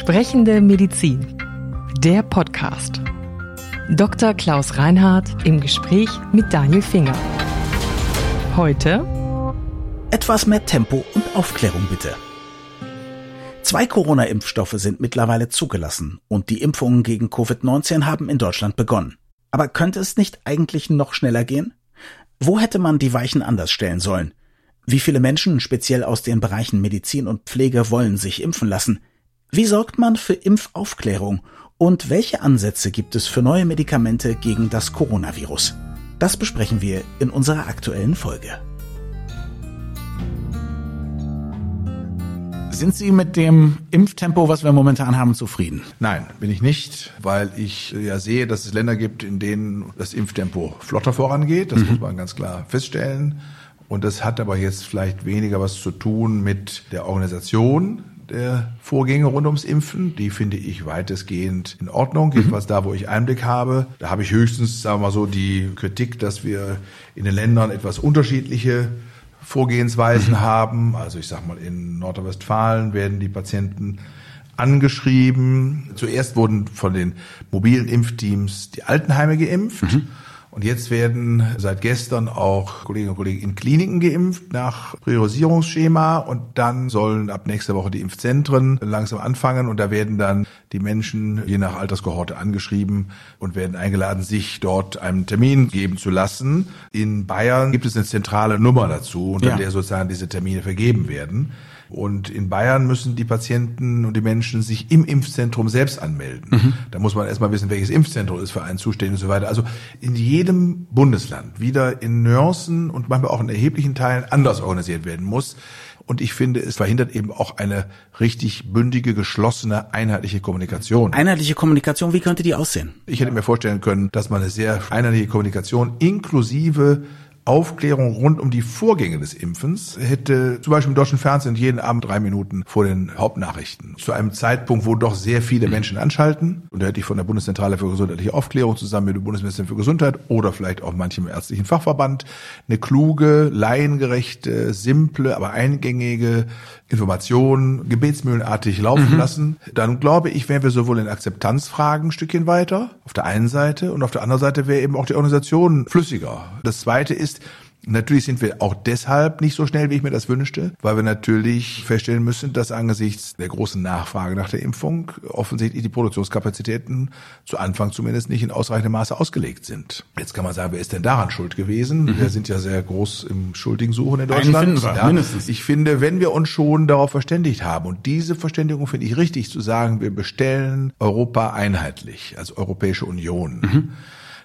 Sprechende Medizin. Der Podcast. Dr. Klaus Reinhardt im Gespräch mit Daniel Finger. Heute etwas mehr Tempo und Aufklärung bitte. Zwei Corona-Impfstoffe sind mittlerweile zugelassen und die Impfungen gegen Covid-19 haben in Deutschland begonnen. Aber könnte es nicht eigentlich noch schneller gehen? Wo hätte man die Weichen anders stellen sollen? Wie viele Menschen, speziell aus den Bereichen Medizin und Pflege, wollen sich impfen lassen? Wie sorgt man für Impfaufklärung? Und welche Ansätze gibt es für neue Medikamente gegen das Coronavirus? Das besprechen wir in unserer aktuellen Folge. Sind Sie mit dem Impftempo, was wir momentan haben, zufrieden? Nein, bin ich nicht, weil ich ja sehe, dass es Länder gibt, in denen das Impftempo flotter vorangeht. Das mhm. muss man ganz klar feststellen. Und das hat aber jetzt vielleicht weniger was zu tun mit der Organisation der Vorgänge rund ums Impfen. Die finde ich weitestgehend in Ordnung, mhm. jedenfalls da, wo ich Einblick habe. Da habe ich höchstens, sagen wir mal so, die Kritik, dass wir in den Ländern etwas unterschiedliche Vorgehensweisen mhm. haben. Also ich sag mal, in Nordrhein-Westfalen werden die Patienten angeschrieben. Zuerst wurden von den mobilen Impfteams die Altenheime geimpft. Mhm. Und jetzt werden seit gestern auch Kolleginnen und Kollegen in Kliniken geimpft nach Priorisierungsschema und dann sollen ab nächster Woche die Impfzentren langsam anfangen und da werden dann die Menschen je nach Alterskohorte angeschrieben und werden eingeladen, sich dort einen Termin geben zu lassen. In Bayern gibt es eine zentrale Nummer dazu, unter ja. der sozusagen diese Termine vergeben werden. Und in Bayern müssen die Patienten und die Menschen sich im Impfzentrum selbst anmelden. Mhm. Da muss man erstmal wissen, welches Impfzentrum ist für einen zuständig und so weiter. Also in jedem Bundesland wieder in Nuancen und manchmal auch in erheblichen Teilen anders organisiert werden muss. Und ich finde, es verhindert eben auch eine richtig bündige, geschlossene, einheitliche Kommunikation. Einheitliche Kommunikation, wie könnte die aussehen? Ich hätte mir vorstellen können, dass man eine sehr einheitliche Kommunikation inklusive Aufklärung rund um die Vorgänge des Impfens hätte zum Beispiel im deutschen Fernsehen jeden Abend drei Minuten vor den Hauptnachrichten. Zu einem Zeitpunkt, wo doch sehr viele Menschen anschalten. Und da hätte ich von der Bundeszentrale für gesundheitliche Aufklärung zusammen mit dem Bundesministerium für Gesundheit oder vielleicht auch manchem ärztlichen Fachverband eine kluge, laiengerechte, simple, aber eingängige Informationen gebetsmühlenartig laufen mhm. lassen, dann glaube ich, wären wir sowohl in Akzeptanzfragen ein Stückchen weiter, auf der einen Seite, und auf der anderen Seite wäre eben auch die Organisation flüssiger. Das zweite ist, Natürlich sind wir auch deshalb nicht so schnell, wie ich mir das wünschte, weil wir natürlich feststellen müssen, dass angesichts der großen Nachfrage nach der Impfung offensichtlich die Produktionskapazitäten zu Anfang zumindest nicht in ausreichendem Maße ausgelegt sind. Jetzt kann man sagen, wer ist denn daran schuld gewesen? Mhm. Wir sind ja sehr groß im Schuldigen suchen in Deutschland. Wir, ja, mindestens. Ich finde, wenn wir uns schon darauf verständigt haben und diese Verständigung finde ich richtig zu sagen, wir bestellen Europa einheitlich als Europäische Union. Mhm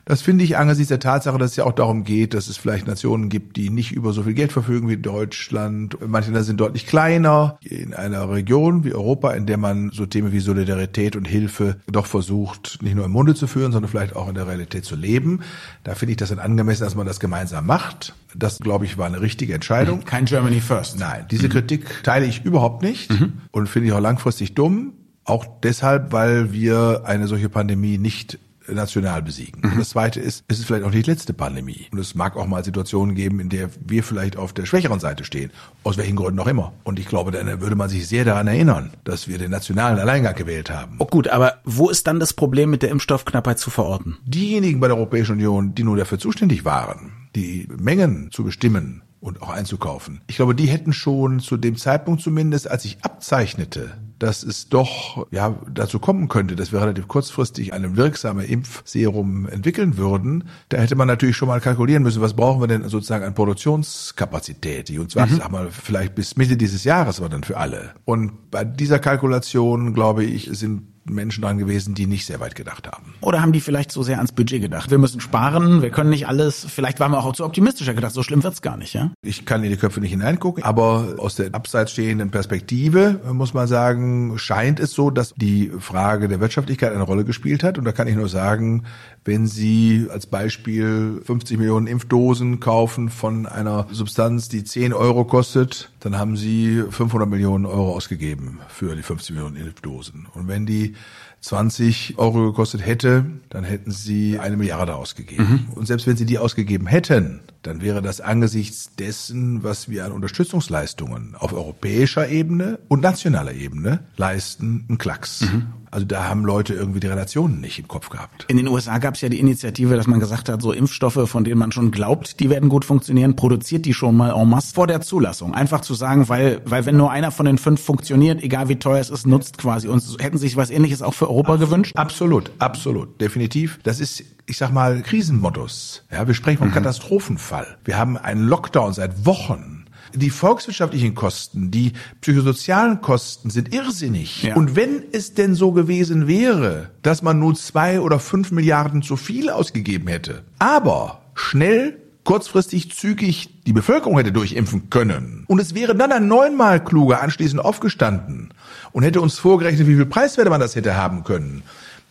das finde ich angesichts der Tatsache, dass es ja auch darum geht, dass es vielleicht Nationen gibt, die nicht über so viel Geld verfügen wie Deutschland. Manche Länder sind deutlich kleiner. In einer Region wie Europa, in der man so Themen wie Solidarität und Hilfe doch versucht, nicht nur im Munde zu führen, sondern vielleicht auch in der Realität zu leben. Da finde ich das angemessen, dass man das gemeinsam macht. Das, glaube ich, war eine richtige Entscheidung. Kein Germany First. Nein, diese mhm. Kritik teile ich überhaupt nicht mhm. und finde ich auch langfristig dumm. Auch deshalb, weil wir eine solche Pandemie nicht national besiegen. Mhm. Und das Zweite ist, es ist vielleicht auch nicht die letzte Pandemie. Und es mag auch mal Situationen geben, in der wir vielleicht auf der schwächeren Seite stehen. Aus welchen Gründen auch immer. Und ich glaube, dann würde man sich sehr daran erinnern, dass wir den nationalen Alleingang gewählt haben. Oh gut, aber wo ist dann das Problem mit der Impfstoffknappheit zu verorten? Diejenigen bei der Europäischen Union, die nur dafür zuständig waren, die Mengen zu bestimmen, und auch einzukaufen. Ich glaube, die hätten schon zu dem Zeitpunkt zumindest, als ich abzeichnete, dass es doch ja dazu kommen könnte, dass wir relativ kurzfristig eine wirksame Impfserum entwickeln würden, da hätte man natürlich schon mal kalkulieren müssen, was brauchen wir denn sozusagen an Produktionskapazität, und zwar mhm. sag mal vielleicht bis Mitte dieses Jahres war dann für alle. Und bei dieser Kalkulation glaube ich sind Menschen dran gewesen, die nicht sehr weit gedacht haben. Oder haben die vielleicht so sehr ans Budget gedacht? Wir müssen sparen, wir können nicht alles. Vielleicht waren wir auch zu optimistischer gedacht. So schlimm wird's gar nicht, ja? Ich kann in die Köpfe nicht hineingucken, aber aus der abseits stehenden Perspektive muss man sagen, scheint es so, dass die Frage der Wirtschaftlichkeit eine Rolle gespielt hat. Und da kann ich nur sagen, wenn Sie als Beispiel 50 Millionen Impfdosen kaufen von einer Substanz, die 10 Euro kostet, dann haben Sie 500 Millionen Euro ausgegeben für die 50 Millionen Impfdosen. Und wenn die 20 Euro gekostet hätte, dann hätten Sie eine Milliarde ausgegeben. Mhm. Und selbst wenn Sie die ausgegeben hätten, dann wäre das angesichts dessen, was wir an Unterstützungsleistungen auf europäischer Ebene und nationaler Ebene leisten, ein Klacks. Mhm. Also da haben Leute irgendwie die Relationen nicht im Kopf gehabt. In den USA gab es ja die Initiative, dass man gesagt hat, so Impfstoffe, von denen man schon glaubt, die werden gut funktionieren, produziert die schon mal en masse vor der Zulassung. Einfach zu sagen, weil, weil wenn nur einer von den fünf funktioniert, egal wie teuer es ist, nutzt quasi. Und hätten sich was ähnliches auch für Europa gewünscht? Absolut, absolut, definitiv. Das ist ich sag mal, Krisenmodus. Ja, wir sprechen vom mhm. Katastrophenfall. Wir haben einen Lockdown seit Wochen die volkswirtschaftlichen Kosten, die psychosozialen Kosten sind irrsinnig. Ja. Und wenn es denn so gewesen wäre, dass man nur zwei oder fünf Milliarden zu viel ausgegeben hätte, aber schnell kurzfristig zügig die Bevölkerung hätte durchimpfen können. Und es wäre dann ein neunmal kluger anschließend aufgestanden und hätte uns vorgerechnet, wie viel Preiswerte man das hätte haben können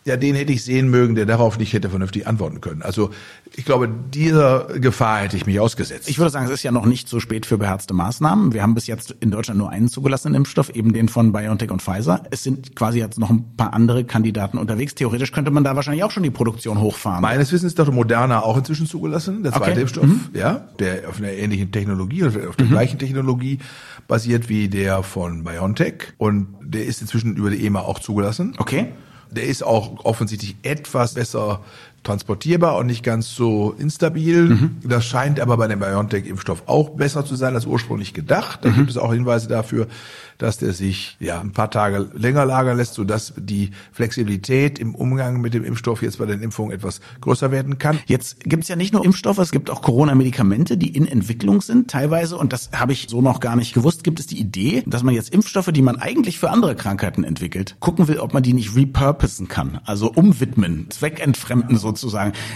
ja, den hätte ich sehen mögen, der darauf nicht hätte vernünftig antworten können. Also ich glaube, dieser Gefahr hätte ich mich ausgesetzt. Ich würde sagen, es ist ja noch nicht so spät für beherzte Maßnahmen. Wir haben bis jetzt in Deutschland nur einen zugelassenen Impfstoff, eben den von BioNTech und Pfizer. Es sind quasi jetzt noch ein paar andere Kandidaten unterwegs. Theoretisch könnte man da wahrscheinlich auch schon die Produktion hochfahren. Meines Wissens ist doch Moderna auch inzwischen zugelassen, der zweite okay. Impfstoff, mhm. ja, der auf einer ähnlichen Technologie, auf der mhm. gleichen Technologie basiert wie der von BioNTech. Und der ist inzwischen über die EMA auch zugelassen. Okay. Der ist auch offensichtlich etwas besser transportierbar und nicht ganz so instabil. Mhm. Das scheint aber bei dem BioNTech-Impfstoff auch besser zu sein als ursprünglich gedacht. Da mhm. gibt es auch Hinweise dafür, dass der sich ja ein paar Tage länger lagern lässt, sodass die Flexibilität im Umgang mit dem Impfstoff jetzt bei den Impfungen etwas größer werden kann. Jetzt gibt es ja nicht nur Impfstoffe, es gibt auch Corona-Medikamente, die in Entwicklung sind teilweise. Und das habe ich so noch gar nicht gewusst. Gibt es die Idee, dass man jetzt Impfstoffe, die man eigentlich für andere Krankheiten entwickelt, gucken will, ob man die nicht repurposen kann, also umwidmen, zweckentfremden sozusagen.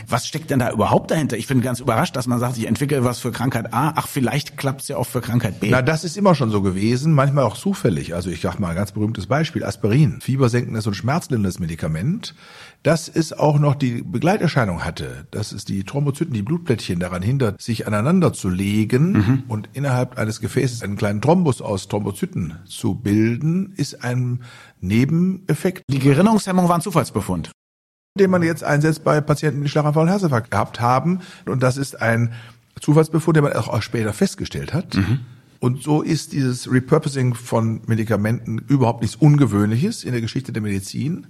Was steckt denn da überhaupt dahinter? Ich bin ganz überrascht, dass man sagt, ich entwickle was für Krankheit A, ach, vielleicht klappt es ja auch für Krankheit B. Na, das ist immer schon so gewesen, manchmal auch zufällig. Also ich sag mal ein ganz berühmtes Beispiel, Aspirin, fiebersenkendes und schmerzlinderndes Medikament, das es auch noch die Begleiterscheinung hatte, dass es die Thrombozyten, die Blutplättchen daran hindert, sich aneinander zu legen mhm. und innerhalb eines Gefäßes einen kleinen Thrombus aus Thrombozyten zu bilden, ist ein Nebeneffekt. Die Gerinnungshemmung war ein Zufallsbefund den man jetzt einsetzt bei Patienten, die Schlaganfall und Herzinfarkt gehabt haben. Und das ist ein Zufallsbefund, den man auch später festgestellt hat. Mhm. Und so ist dieses Repurposing von Medikamenten überhaupt nichts Ungewöhnliches in der Geschichte der Medizin.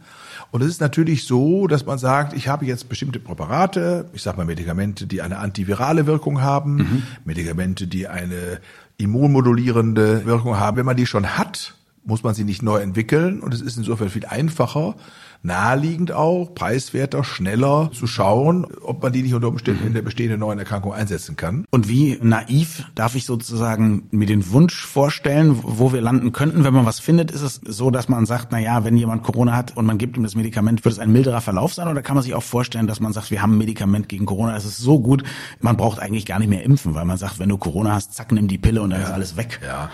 Und es ist natürlich so, dass man sagt, ich habe jetzt bestimmte Präparate, ich sage mal Medikamente, die eine antivirale Wirkung haben, mhm. Medikamente, die eine immunmodulierende Wirkung haben. Wenn man die schon hat, muss man sie nicht neu entwickeln und es ist insofern viel einfacher, naheliegend auch, preiswerter, schneller zu schauen, ob man die nicht unter Umständen in der bestehenden neuen Erkrankung einsetzen kann. Und wie naiv darf ich sozusagen mir den Wunsch vorstellen, wo wir landen könnten, wenn man was findet? Ist es so, dass man sagt, na ja, wenn jemand Corona hat und man gibt ihm das Medikament, wird es ein milderer Verlauf sein? Oder kann man sich auch vorstellen, dass man sagt, wir haben ein Medikament gegen Corona, es ist so gut, man braucht eigentlich gar nicht mehr impfen, weil man sagt, wenn du Corona hast, zack, nimm die Pille und dann ja. ist alles weg. Ja.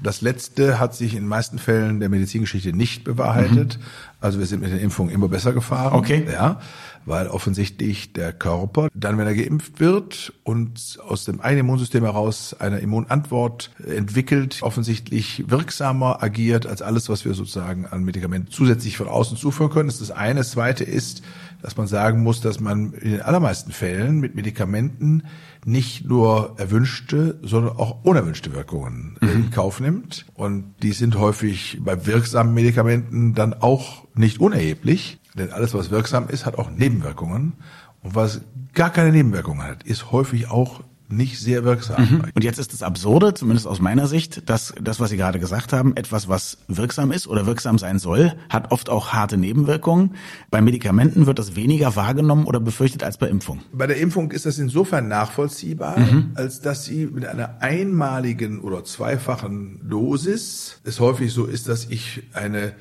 Das letzte hat sich in den meisten Fällen der Medizingeschichte nicht bewahrheitet. Mhm. Also wir sind mit den Impfungen immer besser gefahren. Okay. Ja, weil offensichtlich der Körper dann, wenn er geimpft wird und aus dem eigenen Immunsystem heraus eine Immunantwort entwickelt, offensichtlich wirksamer agiert als alles, was wir sozusagen an Medikamenten zusätzlich von außen zuführen können. Das ist das eine. Das zweite ist, dass man sagen muss, dass man in den allermeisten Fällen mit Medikamenten nicht nur erwünschte, sondern auch unerwünschte Wirkungen mhm. in Kauf nimmt. Und die sind häufig bei wirksamen Medikamenten dann auch nicht unerheblich, denn alles, was wirksam ist, hat auch Nebenwirkungen. Und was gar keine Nebenwirkungen hat, ist häufig auch nicht sehr wirksam. Mhm. Und jetzt ist es absurde, zumindest aus meiner Sicht, dass das, was Sie gerade gesagt haben, etwas, was wirksam ist oder wirksam sein soll, hat oft auch harte Nebenwirkungen. Bei Medikamenten wird das weniger wahrgenommen oder befürchtet als bei Impfung. Bei der Impfung ist das insofern nachvollziehbar, mhm. als dass sie mit einer einmaligen oder zweifachen Dosis es häufig so ist, dass ich eine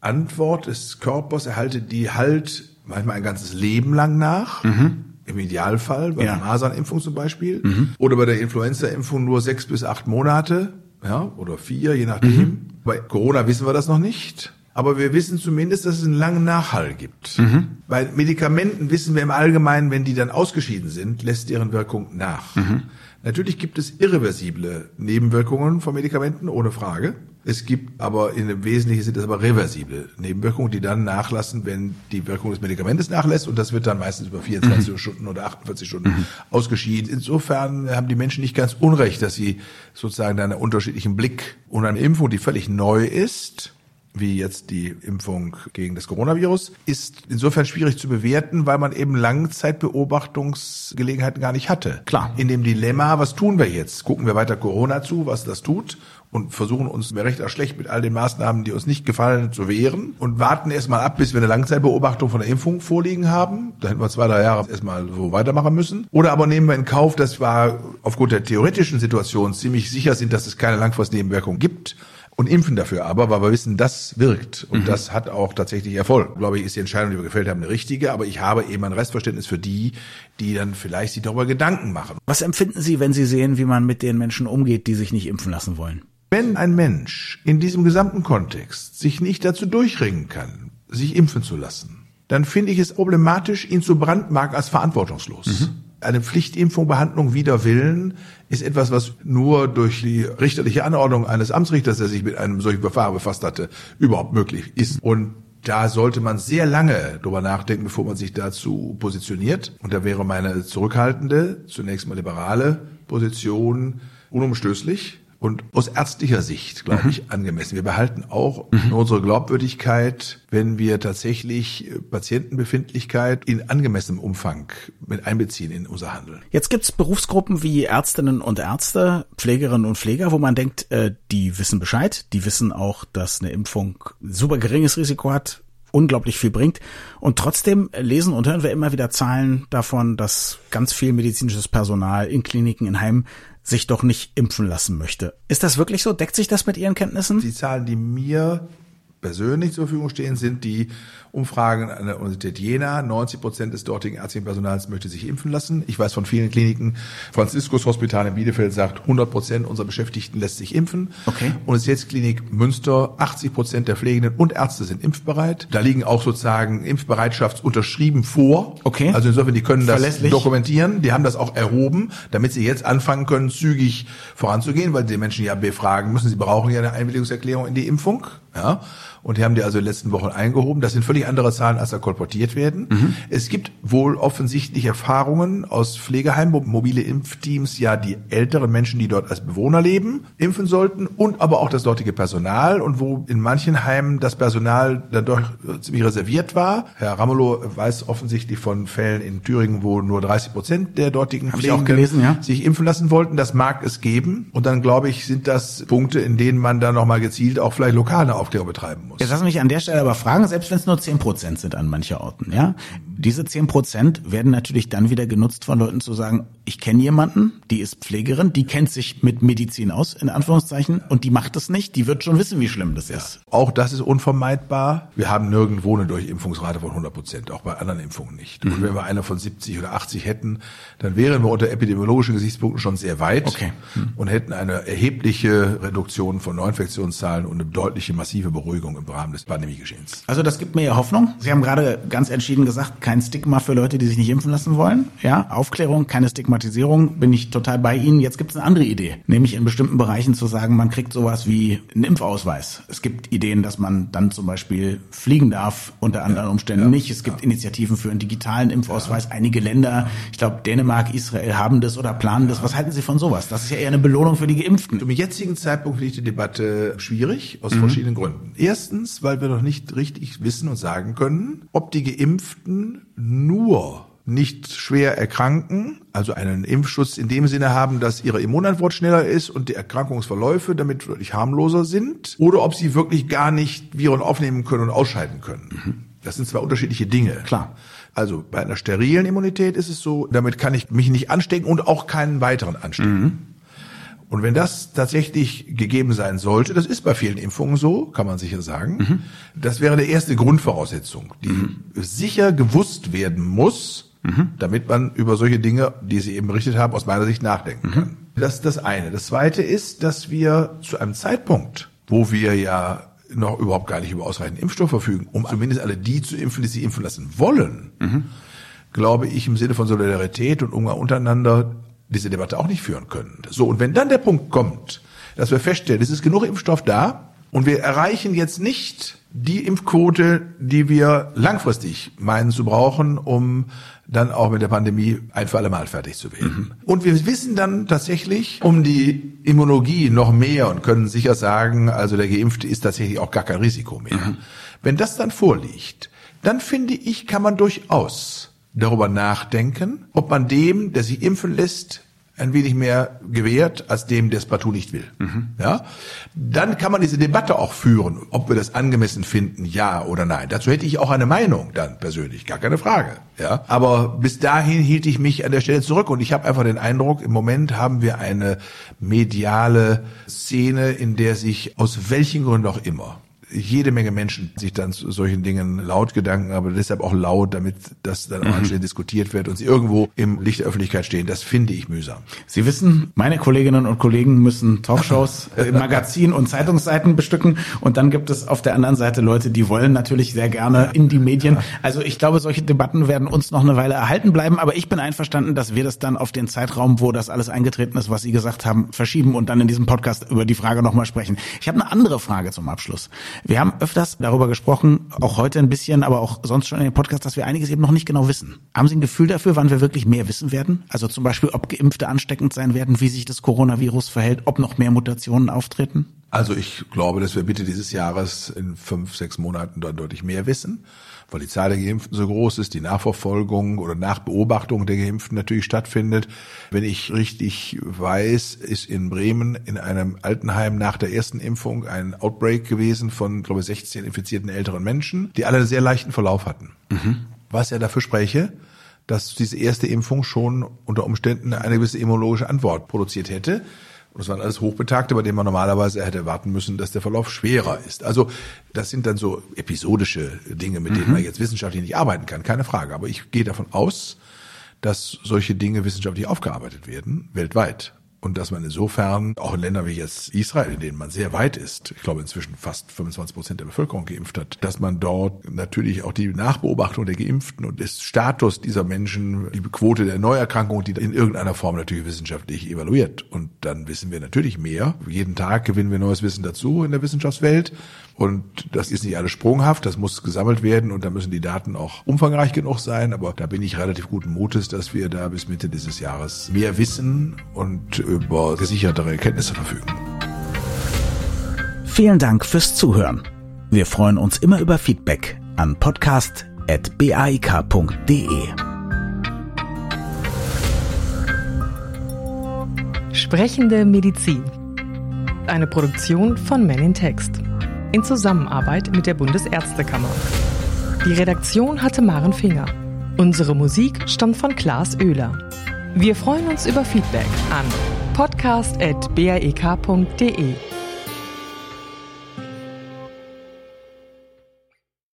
Antwort des Körpers erhalte, die halt manchmal ein ganzes Leben lang nach. Mhm im Idealfall, bei ja. der Masernimpfung zum Beispiel, mhm. oder bei der Influenza-Impfung nur sechs bis acht Monate, ja, oder vier, je nachdem. Mhm. Bei Corona wissen wir das noch nicht. Aber wir wissen zumindest, dass es einen langen Nachhall gibt. Mhm. Bei Medikamenten wissen wir im Allgemeinen, wenn die dann ausgeschieden sind, lässt deren Wirkung nach. Mhm. Natürlich gibt es irreversible Nebenwirkungen von Medikamenten, ohne Frage. Es gibt aber in dem Wesentlichen sind es aber reversible Nebenwirkungen, die dann nachlassen, wenn die Wirkung des Medikamentes nachlässt und das wird dann meistens über 24 mhm. Stunden oder 48 Stunden mhm. ausgeschieden. Insofern haben die Menschen nicht ganz unrecht, dass sie sozusagen einen unterschiedlichen Blick und eine Impfung, die völlig neu ist, wie jetzt die Impfung gegen das Coronavirus, ist insofern schwierig zu bewerten, weil man eben Langzeitbeobachtungsgelegenheiten gar nicht hatte. Klar. In dem Dilemma, was tun wir jetzt? Gucken wir weiter Corona zu, was das tut? und versuchen uns mehr recht als schlecht mit all den Maßnahmen, die uns nicht gefallen, zu wehren und warten erstmal ab, bis wir eine Langzeitbeobachtung von der Impfung vorliegen haben. Da hätten wir zwei, drei Jahre erstmal so weitermachen müssen. Oder aber nehmen wir in Kauf, dass wir aufgrund der theoretischen Situation ziemlich sicher sind, dass es keine Langfristnebenwirkung gibt und impfen dafür aber, weil wir wissen, das wirkt und mhm. das hat auch tatsächlich Erfolg. Glaube ich, ist die Entscheidung, die wir gefällt haben, eine richtige, aber ich habe eben ein Restverständnis für die, die dann vielleicht sich darüber Gedanken machen. Was empfinden Sie, wenn Sie sehen, wie man mit den Menschen umgeht, die sich nicht impfen lassen wollen? Wenn ein Mensch in diesem gesamten Kontext sich nicht dazu durchringen kann, sich impfen zu lassen, dann finde ich es problematisch, ihn zu brandmarken als verantwortungslos. Mhm. Eine Pflichtimpfung, Behandlung wider Willen ist etwas, was nur durch die richterliche Anordnung eines Amtsrichters, der sich mit einem solchen Verfahren befasst hatte, überhaupt möglich ist. Und da sollte man sehr lange drüber nachdenken, bevor man sich dazu positioniert. Und da wäre meine zurückhaltende, zunächst mal liberale Position unumstößlich und aus ärztlicher Sicht, glaube mhm. ich, angemessen. Wir behalten auch mhm. unsere Glaubwürdigkeit, wenn wir tatsächlich äh, Patientenbefindlichkeit in angemessenem Umfang mit einbeziehen in unser Handeln. Jetzt gibt's Berufsgruppen wie Ärztinnen und Ärzte, Pflegerinnen und Pfleger, wo man denkt, äh, die wissen Bescheid, die wissen auch, dass eine Impfung super geringes Risiko hat, unglaublich viel bringt. Und trotzdem lesen und hören wir immer wieder Zahlen davon, dass ganz viel medizinisches Personal in Kliniken, in Heimen sich doch nicht impfen lassen möchte. Ist das wirklich so? Deckt sich das mit Ihren Kenntnissen? Die Zahlen, die mir persönlich zur Verfügung stehen, sind die Umfragen an der Universität Jena. 90 Prozent des dortigen ärztlichen Personals möchte sich impfen lassen. Ich weiß von vielen Kliniken, Franziskus Hospital in Bielefeld sagt, 100 Prozent unserer Beschäftigten lässt sich impfen. Okay. Und es jetzt Klinik Münster, 80 Prozent der Pflegenden und Ärzte sind impfbereit. Da liegen auch sozusagen Impfbereitschaftsunterschrieben vor. Okay. Also insofern, die können das dokumentieren. Die haben das auch erhoben, damit sie jetzt anfangen können, zügig voranzugehen, weil die Menschen ja befragen müssen. Sie brauchen ja eine Einwilligungserklärung in die Impfung. Ja. Und die haben die also in den letzten Wochen eingehoben. Das sind völlig andere Zahlen, als da kolportiert werden. Mhm. Es gibt wohl offensichtlich Erfahrungen aus Pflegeheimen, wo mobile Impfteams ja die älteren Menschen, die dort als Bewohner leben, impfen sollten und aber auch das dortige Personal und wo in manchen Heimen das Personal dann doch ziemlich reserviert war. Herr Ramelow weiß offensichtlich von Fällen in Thüringen, wo nur 30 Prozent der dortigen Pflegenden ja? sich impfen lassen wollten. Das mag es geben. Und dann glaube ich, sind das Punkte, in denen man dann nochmal gezielt auch vielleicht lokale Aufklärung betreiben muss muss. Jetzt lass mich an der Stelle aber fragen, selbst wenn es nur zehn Prozent sind an mancher Orten, ja, diese zehn Prozent werden natürlich dann wieder genutzt von Leuten zu sagen, ich kenne jemanden, die ist Pflegerin, die kennt sich mit Medizin aus, in Anführungszeichen, und die macht es nicht, die wird schon wissen, wie schlimm das ist. Auch das ist unvermeidbar. Wir haben nirgendwo eine Durchimpfungsrate von 100 Prozent, auch bei anderen Impfungen nicht. Mhm. Und wenn wir eine von 70 oder 80 hätten, dann wären wir unter epidemiologischen Gesichtspunkten schon sehr weit okay. mhm. und hätten eine erhebliche Reduktion von Neuinfektionszahlen und eine deutliche massive Beruhigung im Rahmen des Pandemiegeschehens. Also das gibt mir ja Hoffnung. Sie haben gerade ganz entschieden gesagt, kein Stigma für Leute, die sich nicht impfen lassen wollen. Ja, Aufklärung, keine Stigmatisierung, bin ich total bei Ihnen. Jetzt gibt es eine andere Idee, nämlich in bestimmten Bereichen zu sagen, man kriegt sowas wie einen Impfausweis. Es gibt Ideen, dass man dann zum Beispiel fliegen darf, unter anderen Umständen ja, nicht. Es gibt ja. Initiativen für einen digitalen Impfausweis. Ja. Einige Länder, ich glaube Dänemark, Israel haben das oder planen das. Was halten Sie von sowas? Das ist ja eher eine Belohnung für die Geimpften. Zum jetzigen Zeitpunkt finde ich die Debatte schwierig, aus mhm. verschiedenen Gründen. Erstens, Erstens, weil wir noch nicht richtig wissen und sagen können, ob die Geimpften nur nicht schwer erkranken, also einen Impfschutz in dem Sinne haben, dass ihre Immunantwort schneller ist und die Erkrankungsverläufe damit wirklich harmloser sind, oder ob sie wirklich gar nicht Viren aufnehmen können und ausscheiden können. Mhm. Das sind zwei unterschiedliche Dinge. Klar. Also bei einer sterilen Immunität ist es so, damit kann ich mich nicht anstecken und auch keinen weiteren anstecken. Mhm. Und wenn das tatsächlich gegeben sein sollte, das ist bei vielen Impfungen so, kann man sicher sagen, mhm. das wäre die erste Grundvoraussetzung, die mhm. sicher gewusst werden muss, mhm. damit man über solche Dinge, die Sie eben berichtet haben, aus meiner Sicht nachdenken mhm. kann. Das ist das eine. Das zweite ist, dass wir zu einem Zeitpunkt, wo wir ja noch überhaupt gar nicht über ausreichend Impfstoff verfügen, um zumindest alle die zu impfen, die sie impfen lassen wollen, mhm. glaube ich im Sinne von Solidarität und Umgang untereinander diese Debatte auch nicht führen können. So, und wenn dann der Punkt kommt, dass wir feststellen, es ist genug Impfstoff da und wir erreichen jetzt nicht die Impfquote, die wir langfristig meinen zu brauchen, um dann auch mit der Pandemie ein für alle Mal fertig zu werden. Mhm. Und wir wissen dann tatsächlich um die Immunologie noch mehr und können sicher sagen, also der Geimpfte ist tatsächlich auch gar kein Risiko mehr. Mhm. Wenn das dann vorliegt, dann finde ich, kann man durchaus darüber nachdenken, ob man dem, der sich impfen lässt, ein wenig mehr gewährt als dem, der es partout nicht will. Mhm. Ja, dann kann man diese Debatte auch führen, ob wir das angemessen finden, ja oder nein. Dazu hätte ich auch eine Meinung dann persönlich, gar keine Frage. Ja, aber bis dahin hielt ich mich an der Stelle zurück und ich habe einfach den Eindruck, im Moment haben wir eine mediale Szene, in der sich aus welchen Gründen auch immer jede Menge Menschen sich dann zu solchen Dingen laut Gedanken, aber deshalb auch laut, damit das dann auch mhm. anschließend diskutiert wird und sie irgendwo im Licht der Öffentlichkeit stehen. Das finde ich mühsam. Sie wissen, meine Kolleginnen und Kollegen müssen Talkshows, äh, Magazin und Zeitungsseiten bestücken und dann gibt es auf der anderen Seite Leute, die wollen natürlich sehr gerne in die Medien. Also ich glaube, solche Debatten werden uns noch eine Weile erhalten bleiben, aber ich bin einverstanden, dass wir das dann auf den Zeitraum, wo das alles eingetreten ist, was Sie gesagt haben, verschieben und dann in diesem Podcast über die Frage nochmal sprechen. Ich habe eine andere Frage zum Abschluss. Wir haben öfters darüber gesprochen, auch heute ein bisschen, aber auch sonst schon in den Podcast, dass wir einiges eben noch nicht genau wissen. Haben Sie ein Gefühl dafür, wann wir wirklich mehr wissen werden? Also zum Beispiel, ob Geimpfte ansteckend sein werden, wie sich das Coronavirus verhält, ob noch mehr Mutationen auftreten? Also ich glaube, dass wir bitte dieses Jahres in fünf, sechs Monaten dann deutlich mehr wissen weil die Zahl der Geimpften so groß ist, die Nachverfolgung oder Nachbeobachtung der Geimpften natürlich stattfindet. Wenn ich richtig weiß, ist in Bremen in einem Altenheim nach der ersten Impfung ein Outbreak gewesen von, glaube ich, 16 infizierten älteren Menschen, die alle einen sehr leichten Verlauf hatten. Mhm. Was ja dafür spreche, dass diese erste Impfung schon unter Umständen eine gewisse immunologische Antwort produziert hätte. Und das waren alles Hochbetagte, bei denen man normalerweise hätte erwarten müssen, dass der Verlauf schwerer ist. Also das sind dann so episodische Dinge, mit denen mhm. man jetzt wissenschaftlich nicht arbeiten kann, keine Frage. Aber ich gehe davon aus, dass solche Dinge wissenschaftlich aufgearbeitet werden, weltweit und dass man insofern auch in Ländern wie jetzt Israel, in denen man sehr weit ist, ich glaube inzwischen fast 25 Prozent der Bevölkerung geimpft hat, dass man dort natürlich auch die Nachbeobachtung der Geimpften und des Status dieser Menschen, die Quote der Neuerkrankungen, die in irgendeiner Form natürlich wissenschaftlich evaluiert. Und dann wissen wir natürlich mehr. Jeden Tag gewinnen wir neues Wissen dazu in der Wissenschaftswelt. Und das ist nicht alles sprunghaft, das muss gesammelt werden und da müssen die Daten auch umfangreich genug sein. Aber da bin ich relativ guten Mutes, dass wir da bis Mitte dieses Jahres mehr wissen und über gesichertere Erkenntnisse verfügen. Vielen Dank fürs Zuhören. Wir freuen uns immer über Feedback an podcast.baik.de. Sprechende Medizin. Eine Produktion von Men in Text in Zusammenarbeit mit der Bundesärztekammer. Die Redaktion hatte Maren Finger. Unsere Musik stammt von Klaas Oehler. Wir freuen uns über Feedback an podcast.baek.de.